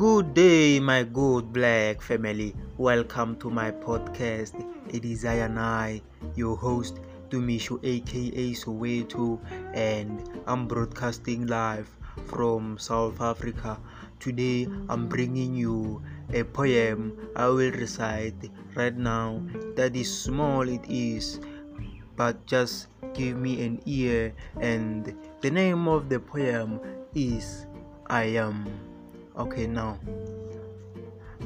Good day, my good black family. Welcome to my podcast. It is I and I, your host, Tumisho aka Soweto, and I'm broadcasting live from South Africa. Today, I'm bringing you a poem I will recite right now. That is small, it is, but just give me an ear. And the name of the poem is I Am. Okay, now.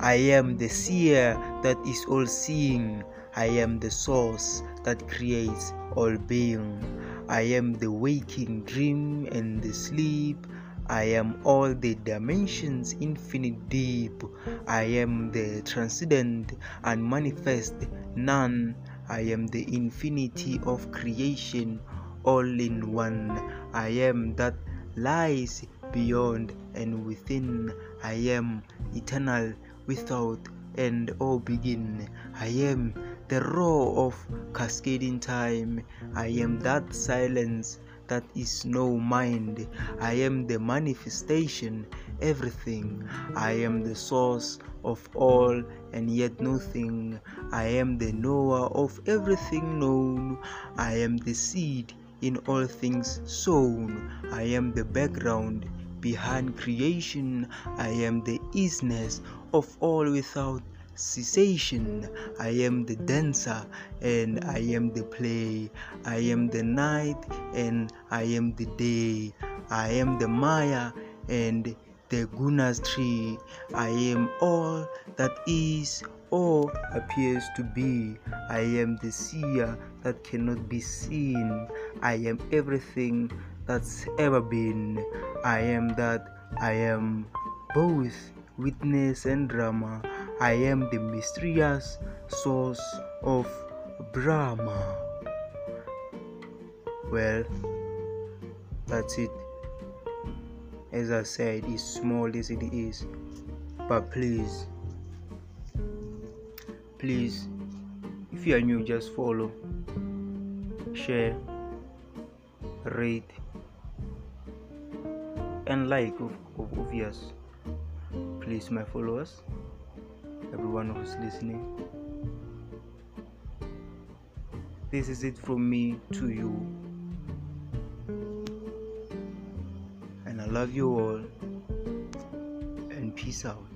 I am the seer that is all seeing. I am the source that creates all being. I am the waking dream and the sleep. I am all the dimensions infinite deep. I am the transcendent and manifest none. I am the infinity of creation all in one. I am that lies beyond and within. I am eternal without and all begin. I am the roar of cascading time. I am that silence that is no mind. I am the manifestation, everything. I am the source of all and yet nothing. I am the knower of everything known. I am the seed in all things sown. I am the background behind creation. I am the isness of all without cessation. I am the dancer and I am the play. I am the night and I am the day. I am the Maya and the Gunas tree. I am all that is or appears to be. I am the seer that cannot be seen. I am everything that's ever been. I am that I am both witness and drama. I am the mysterious source of Brahma. Well, that's it. As I said, it's small as it is, but please, please, if you are new, just follow, share, rate, and like, of, of obvious. Please, my followers, everyone who's listening. This is it from me to you. Love you all. And peace out.